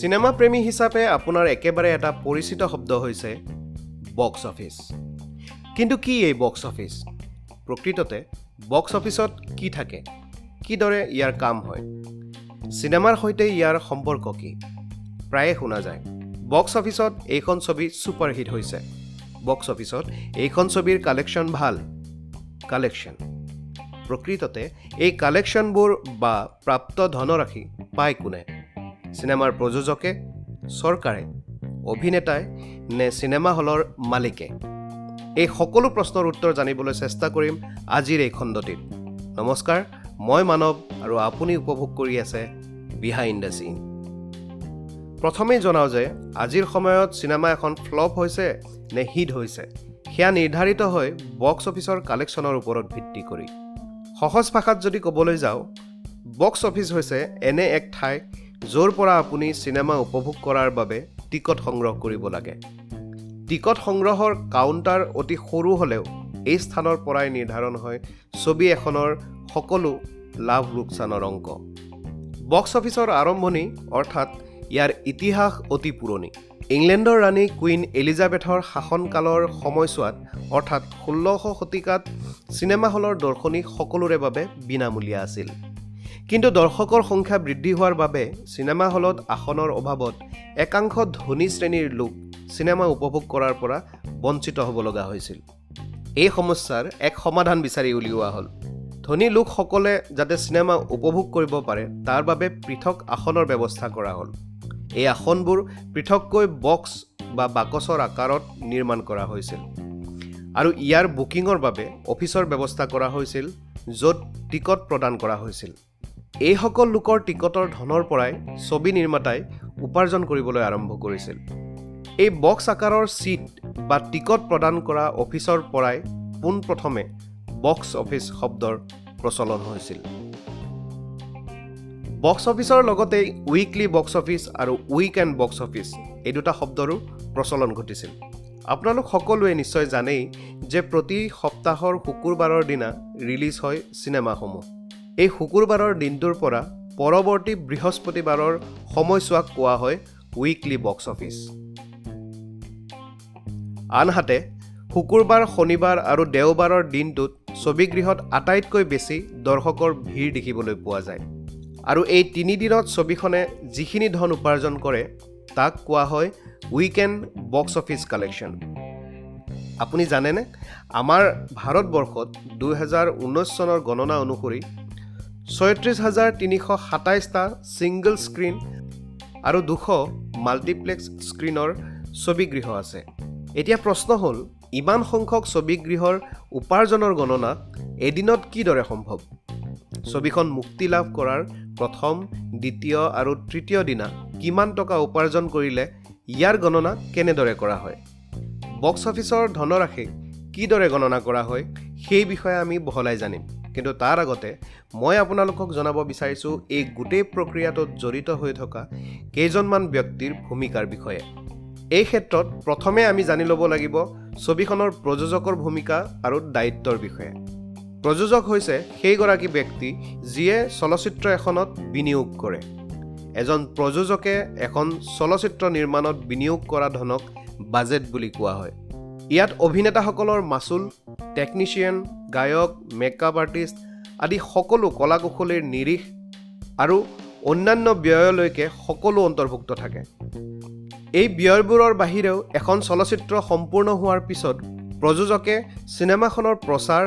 Cinema প্ৰেমী হিচাপে আপোনাৰ একেবাৰে এটা পৰিচিত শব্দ হৈছে বক্স অফিচ। কিন্তু কি এই বক্স অফিচ? প্ৰকৃততে বক্স অফিচত কি থাকে? কিদৰে ইয়াৰ কাম হয়? চিনেমাৰ সৈতে ইয়াৰ সম্পৰ্ক কি? প্ৰায়ে শুনা যায় বক্স অফিচত এইখন ছবি ছুপাৰহিট হৈছে। বক্স অফিচত এইখন ছবিৰ কালেকশ্যন ভাল। কালেকশ্যন। প্ৰকৃততে এই কালেকশ্যনবোৰ বা প্ৰাপ্ত ধনৰাশি পায় কোনে? চিনেমাৰ প্ৰযোজকে চৰকাৰে অভিনেতাই নে চিনেমা হলৰ মালিকে? এই সকলো প্ৰশ্নৰ উত্তৰ জানিবলৈ চেষ্টা কৰিম আজিৰ এই খণ্ডটিত। নমস্কাৰ মই মানৱ আৰু আপুনি উপভোগ কৰি আছে বিহাইণ্ড দ্য চিন প্ৰথমেই জনাওঁ যে আজিৰ সময়ত চিনেমা এখন ফ্লপ হৈছে নে হিট হৈছে সেয়া নিৰ্ধাৰিত হয় বক্স অফিচৰ কালেকশ্যনৰ ওপৰত ভিত্তি কৰি। সহজ ভাষাত যদি ক'বলৈ যাওঁ বক্স অফিচ হৈছে এনে এক ঠাই য'ৰ পৰা আপুনি চিনেমা উপভোগ কৰাৰ বাবে টিকট সংগ্ৰহ কৰিব লাগে। টিকট সংগ্ৰহৰ কাউণ্টাৰ অতি সৰু হ'লেও এই স্থানৰ পৰাই নিৰ্ধাৰণ হয় ছবি এখনৰ সকলো লাভ লোকচানৰ অংক। বক্স অফিচৰ আৰম্ভণি অৰ্থাৎ ইয়াৰ ইতিহাস অতি পুৰণি। ইংলেণ্ডৰ ৰাণী কুইন এলিজাবেথৰ শাসনকালৰ সময়ছোৱাত অৰ্থাৎ ষোল্লশ শতিকাত চিনেমা হলৰ দৰ্শনী সকলোৰে বাবে বিনামূলীয়া আছিল। কিন্তু দৰ্শকৰ সংখ্যা বৃদ্ধি হোৱাৰ বাবে চিনেমা হলত আসনৰ অভাৱত একাংশ ধনী শ্ৰেণীৰ লোক চিনেমা উপভোগ কৰাৰ পৰা বঞ্চিত হ'ব লগা হৈছিল। এই সমস্যাৰ এক সমাধান বিচাৰি উলিওৱা হ'ল। ধনী লোকসকলে যাতে চিনেমা উপভোগ কৰিব পাৰে তাৰ বাবে পৃথক আসনৰ ব্যৱস্থা কৰা হ'ল। এই আসনবোৰ পৃথককৈ বক্স বা বাকচৰ আকাৰত নিৰ্মাণ কৰা হৈছিল। আৰু ইয়াৰ বুকিঙৰ বাবে অফিচৰ ব্যৱস্থা কৰা হৈছিল য'ত টিকট প্ৰদান কৰা হৈছিল। এইসকল লোকৰ টিকটৰ ধনৰ পৰাই ছবি নিৰ্মাতাই উপাৰ্জন কৰিবলৈ আৰম্ভ কৰিছিল। এই বক্স আকাৰৰ ছিট বা টিকট প্ৰদান কৰা অফিচৰ পৰাই পোনপ্ৰথমে বক্স অফিচ শব্দৰ প্ৰচলন হৈছিল। বক্স অফিচৰ লগতেই উইকলি বক্স অফিচ আৰু উইক এণ্ড বক্স অফিচ এই দুটা শব্দৰো প্ৰচলন ঘটিছিল। আপোনালোক সকলোৱে নিশ্চয় জানেই যে প্ৰতি সপ্তাহৰ শুকুৰবাৰৰ দিনা ৰিলিজ হয় চিনেমাসমূহ। এই শুকুৰবাৰৰ দিনটোৰ পৰা পৰৱৰ্তী বৃহস্পতিবাৰৰ সময়ছোৱাক কোৱা হয় উইকলি বক্স অফিচ। আনহাতে শুকুৰবাৰ শনিবাৰ আৰু দেওবাৰৰ দিনটোত ছবিগৃহত আটাইতকৈ বেছি দৰ্শকৰ ভিৰ দেখিবলৈ পোৱা যায় আৰু এই তিনিদিনত ছবিখনে যিখিনি ধন উপাৰ্জন কৰে তাক কোৱা হয় উইকেণ্ড বক্স অফিচ কালেকশ্যন। আপুনি জানেনে আমাৰ ভাৰতবৰ্ষত দুহেজাৰ ঊনৈছ চনৰ গণনা অনুসৰি ছয়ত্ৰিছ হাজাৰ তিনিশ সাতাইছটা ছিংগল স্ক্ৰীণ আৰু দুশ মাল্টিপ্লেক্স স্ক্ৰীণৰ ছবিগৃহ আছে। এতিয়া প্ৰশ্ন হ'ল ইমান সংখ্যক ছবিগৃহৰ উপাৰ্জনৰ গণনা এদিনত কিদৰে সম্ভৱ? ছবিখন মুক্তি লাভ কৰাৰ প্ৰথম দ্বিতীয় আৰু তৃতীয় দিনা কিমান টকা উপাৰ্জন কৰিলে ইয়াৰ গণনা কেনেদৰে কৰা হয়? বক্স অফিচৰ ধনৰাশি কিদৰে গণনা কৰা হয় সেই বিষয়ে আমি বহলাই জানিম। কিন্তু তাৰ আগতে মই আপোনালোকক জনাব বিচাৰিছোঁ এই গোটেই প্ৰক্ৰিয়াটোত জড়িত হৈ থকা কেইজনমান ব্যক্তিৰ ভূমিকাৰ বিষয়ে। এই ক্ষেত্ৰত প্ৰথমে আমি জানি ল'ব লাগিব ছবিখনৰ প্ৰযোজকৰ ভূমিকা আৰু দায়িত্বৰ বিষয়ে। প্ৰযোজক হৈছে সেইগৰাকী ব্যক্তি যিয়ে চলচ্চিত্ৰ এখনত বিনিয়োগ কৰে। এজন প্ৰযোজকে এখন চলচ্চিত্ৰ নিৰ্মাণত বিনিয়োগ কৰা ধনক বাজেট বুলি কোৱা হয়। ইয়াত অভিনেতাসকলৰ মাচুল টেকনিচিয়ান গায়ক মেকআপ আৰ্টিষ্ট আদি সকলো কলা কুশলীৰ নিৰিখ আৰু অন্যান্য ব্যয়লৈকে সকলো অন্তৰ্ভুক্ত থাকে। এই ব্যয়বোৰৰ বাহিৰেও এখন চলচ্চিত্ৰ সম্পূৰ্ণ হোৱাৰ পিছত প্ৰযোজকে চিনেমাখনৰ প্ৰচাৰ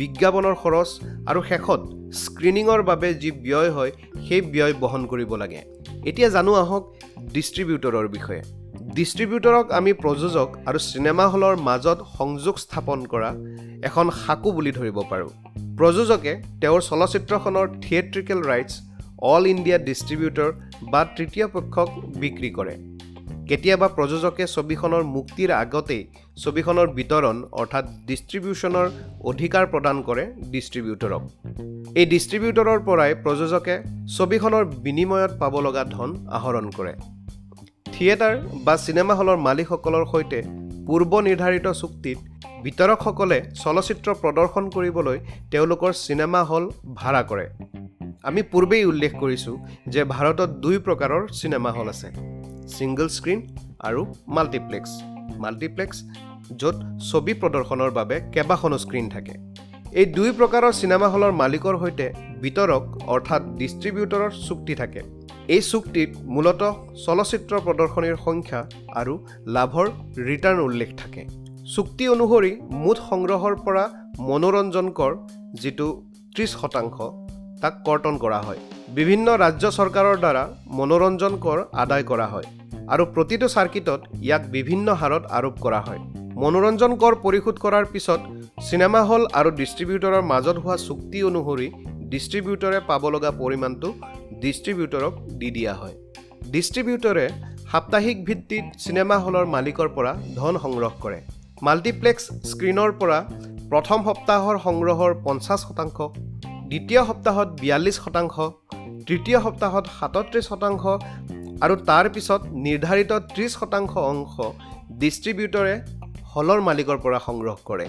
বিজ্ঞাপনৰ খৰচ আৰু শেষত স্ক্ৰিনিঙৰ বাবে যি ব্যয় হয় সেই ব্যয় বহন কৰিব লাগে। এতিয়া জানো আহক ডিষ্ট্ৰিবিউটৰৰ বিষয়ে। ডিষ্ট্ৰিবিউটৰক আমি প্ৰযোজক আৰু চিনেমা হলৰ মাজত সংযোগ স্থাপন কৰা এখন সাকু বুলি ধৰিব পাৰোঁ। প্ৰযোজকে তেওঁৰ চলচ্চিত্ৰখনৰ theatrical rights all India distributor বা তৃতীয় পক্ষক বিক্ৰী কৰে। কেতিয়াবা প্ৰযোজকে ছবিখনৰ মুক্তিৰ আগতেই ছবিখনৰ বিতৰণ অৰ্থাৎ ডিষ্ট্ৰিবিউশ্যনৰ অধিকাৰ প্ৰদান কৰে ডিষ্ট্ৰিবিউটৰক এই ডিষ্ট্ৰিবিউটৰৰ পৰাই প্ৰযোজকে ছবিখনৰ বিনিময়ত পাব লগা ধন আহৰণ কৰে। থিয়েটাৰ বা চিনেমা হলৰ মালিকসকলৰ সৈতে পূৰ্ব নিৰ্ধাৰিত চুক্তিত বিতৰকসকলে চলচ্চিত্ৰ প্ৰদৰ্শন কৰিবলৈ তেওঁলোকৰ চিনেমা হল ভাড়া কৰে। আমি পূৰ্বেই উল্লেখ কৰিছোঁ যে ভাৰতত দুই প্ৰকাৰৰ চিনেমা হল আছে ছিংগল স্ক্ৰীণ আৰু মাল্টিপ্লেক্স। মাল্টিপ্লেক্স য'ত ছবি প্ৰদৰ্শনৰ বাবে কেইবাখনো স্ক্ৰীণ থাকে। এই দুই প্ৰকাৰৰ চিনেমা হলৰ মালিকৰ সৈতে বিতৰক অৰ্থাৎ ডিষ্ট্ৰিবিউটৰৰ চুক্তি থাকে। এই চুক্তিত মূলতঃ চলচ্চিত্ৰ প্ৰদৰ্শনীৰ সংখ্যা আৰু লাভৰ ৰিটাৰ্ণ উল্লেখ থাকে। চুক্তি অনুসৰি মুঠ সংগ্ৰহৰ পৰা মনোৰঞ্জন কৰ যিটো ত্ৰিছ শতাংশ তাক কৰ্তন কৰা হয়। বিভিন্ন ৰাজ্য চৰকাৰৰ দ্বাৰা মনোৰঞ্জন কৰ আদায় কৰা হয় আৰু প্ৰতিটো চাৰ্কিটত ইয়াক বিভিন্ন হাৰত আৰোপ কৰা হয়। মনোৰঞ্জন কৰ পৰিশোধ কৰাৰ পিছত চিনেমা হল আৰু ডিষ্ট্ৰিবিউটৰৰ মাজত হোৱা চুক্তি অনুসৰি ডিষ্ট্ৰিবিউটৰে পাব লগা পৰিমাণটো ডিষ্ট্ৰিবিউটৰক দি দিয়া হয়। ডিষ্ট্ৰিবিউটৰে সাপ্তাহিক ভিত্তিত চিনেমা হলৰ মালিকৰ পৰা ধন সংগ্ৰহ কৰে। মাল্টিপ্লেক্স স্ক্ৰীণৰ পৰা প্ৰথম সপ্তাহৰ সংগ্ৰহৰ পঞ্চাছ শতাংশ দ্বিতীয় সপ্তাহত বিয়াল্লিছ শতাংশ তৃতীয় সপ্তাহত সাতত্ৰিছ শতাংশ আৰু তাৰ পিছত নিৰ্ধাৰিত ত্ৰিছ শতাংশ অংশ ডিষ্ট্ৰিবিউটৰে হলৰ মালিকৰ পৰা সংগ্ৰহ কৰে।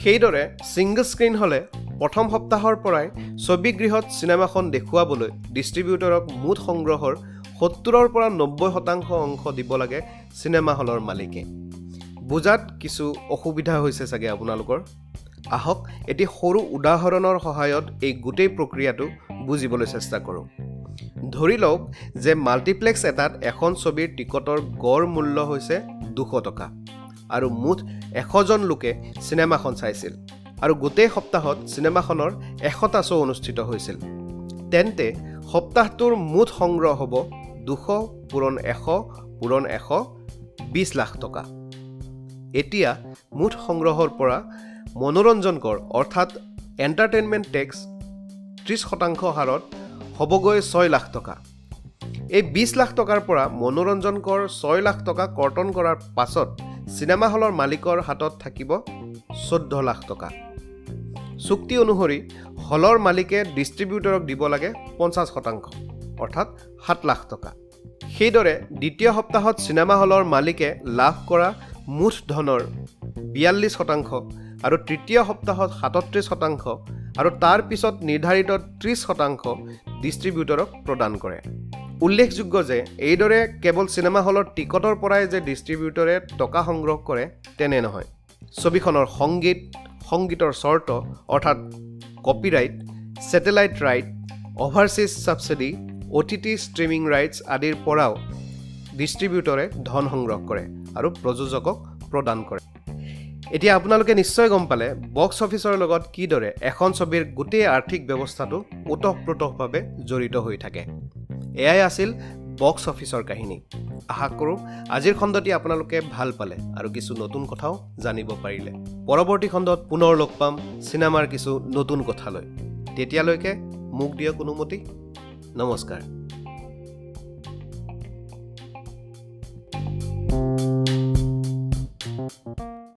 সেইদৰে ছিংগল স্ক্ৰীণ হ'লে প্ৰথম সপ্তাহৰ পৰাই ছবিগৃহত চিনেমাখন দেখুৱাবলৈ ডিষ্ট্ৰিবিউটৰক মুঠ সংগ্ৰহৰ সত্তৰৰ পৰা নব্বৈ শতাংশ অংশ দিব লাগে চিনেমা হলৰ মালিকে। বুজাত কিছু অসুবিধা হৈছে চাগে আপোনালোকৰ? আহক এটি সৰু উদাহৰণৰ সহায়ত এই গোটেই প্ৰক্ৰিয়াটো বুজিবলৈ চেষ্টা কৰোঁ। ধৰি লওক যে মাল্টিপ্লেক্স এটাত এখন ছবিৰ টিকটৰ গড় মূল্য হৈছে দুশ টকা। আৰু মুঠ এশজন লোকে চিনেমাখন চাইছিল। আৰু গোটেই সপ্তাহত চিনেমাখনৰ এশটা শ্ব' অনুষ্ঠিত হৈছিল। তেন্তে সপ্তাহটোৰ মুঠ সংগ্ৰহ হ'ব দুশ পূৰণ এশ পূৰণ এশ বিছ লাখ টকা। এতিয়া মুঠ সংগ্ৰহৰ পৰা মনোৰঞ্জন কৰ অৰ্থাৎ এণ্টাৰটেইনমেণ্ট টেক্স ত্ৰিছ শতাংশ হাৰত হ'বগৈ ছয় লাখ টকা। এই বিছ লাখ টকাৰ পৰা মনোৰঞ্জন কৰ ছয় লাখ টকা কৰ্তন কৰাৰ পাছত চিনেমা হলৰ মালিকৰ হাতত থাকিব চৈধ্য লাখ টকা। চুক্তি অনুসৰি হলৰ মালিকে ডিষ্ট্ৰিবিউটৰক দিব লাগে পঞ্চাছ শতাংশ অৰ্থাৎ সাত লাখ টকা। সেইদৰে দ্বিতীয় সপ্তাহত চিনেমা হলৰ মালিকে লাভ কৰা মুঠ ধনৰ বিয়াল্লিছ শতাংশ আৰু তৃতীয় সপ্তাহত সাতত্ৰিছ শতাংশ আৰু তাৰ পিছত নিৰ্ধাৰিত ত্ৰিছ শতাংশ ডিষ্ট্ৰিবিউটৰক প্ৰদান কৰে। উল্লেখযোগ্য যে এইদৰে কেৱল চিনেমা হলৰ টিকটৰ পৰাই যে ডিষ্ট্ৰিবিউটৰে টকা সংগ্ৰহ কৰে তেনে নহয়। ছবিখনৰ সংগীত সংগীতৰ চৰ্ত অৰ্থাৎ copyright satellite right overseas subsidy O' T T streaming rights আদিৰ পৰাও ডিষ্ট্ৰিবিউটৰে ধন সংগ্ৰহ কৰে আৰু প্ৰযোজকক প্ৰদান কৰে। এতিয়া আপোনালোকে নিশ্চয় গম পালে বক্স অফিচৰ লগত কিদৰে এখন ছবিৰ গোটেই আৰ্থিক ব্যৱস্থাটো ওতঃপ্ৰোতভাৱে জড়িত হৈ থাকে। এয়াই আছিল বক্স অফিচৰ কাহিনী। আশা কৰোঁ আজিৰ খণ্ডটি আপোনালোকে ভাল পালে আৰু কিছু নতুন কথাও জানিব পাৰিলে। পৰৱৰ্তী খণ্ডত পুনৰ লগ পাম চিনেমাৰ কিছু নতুন কথালৈ। তেতিয়ালৈকে মোক দিয়ক অনুমতি। নমস্কাৰ।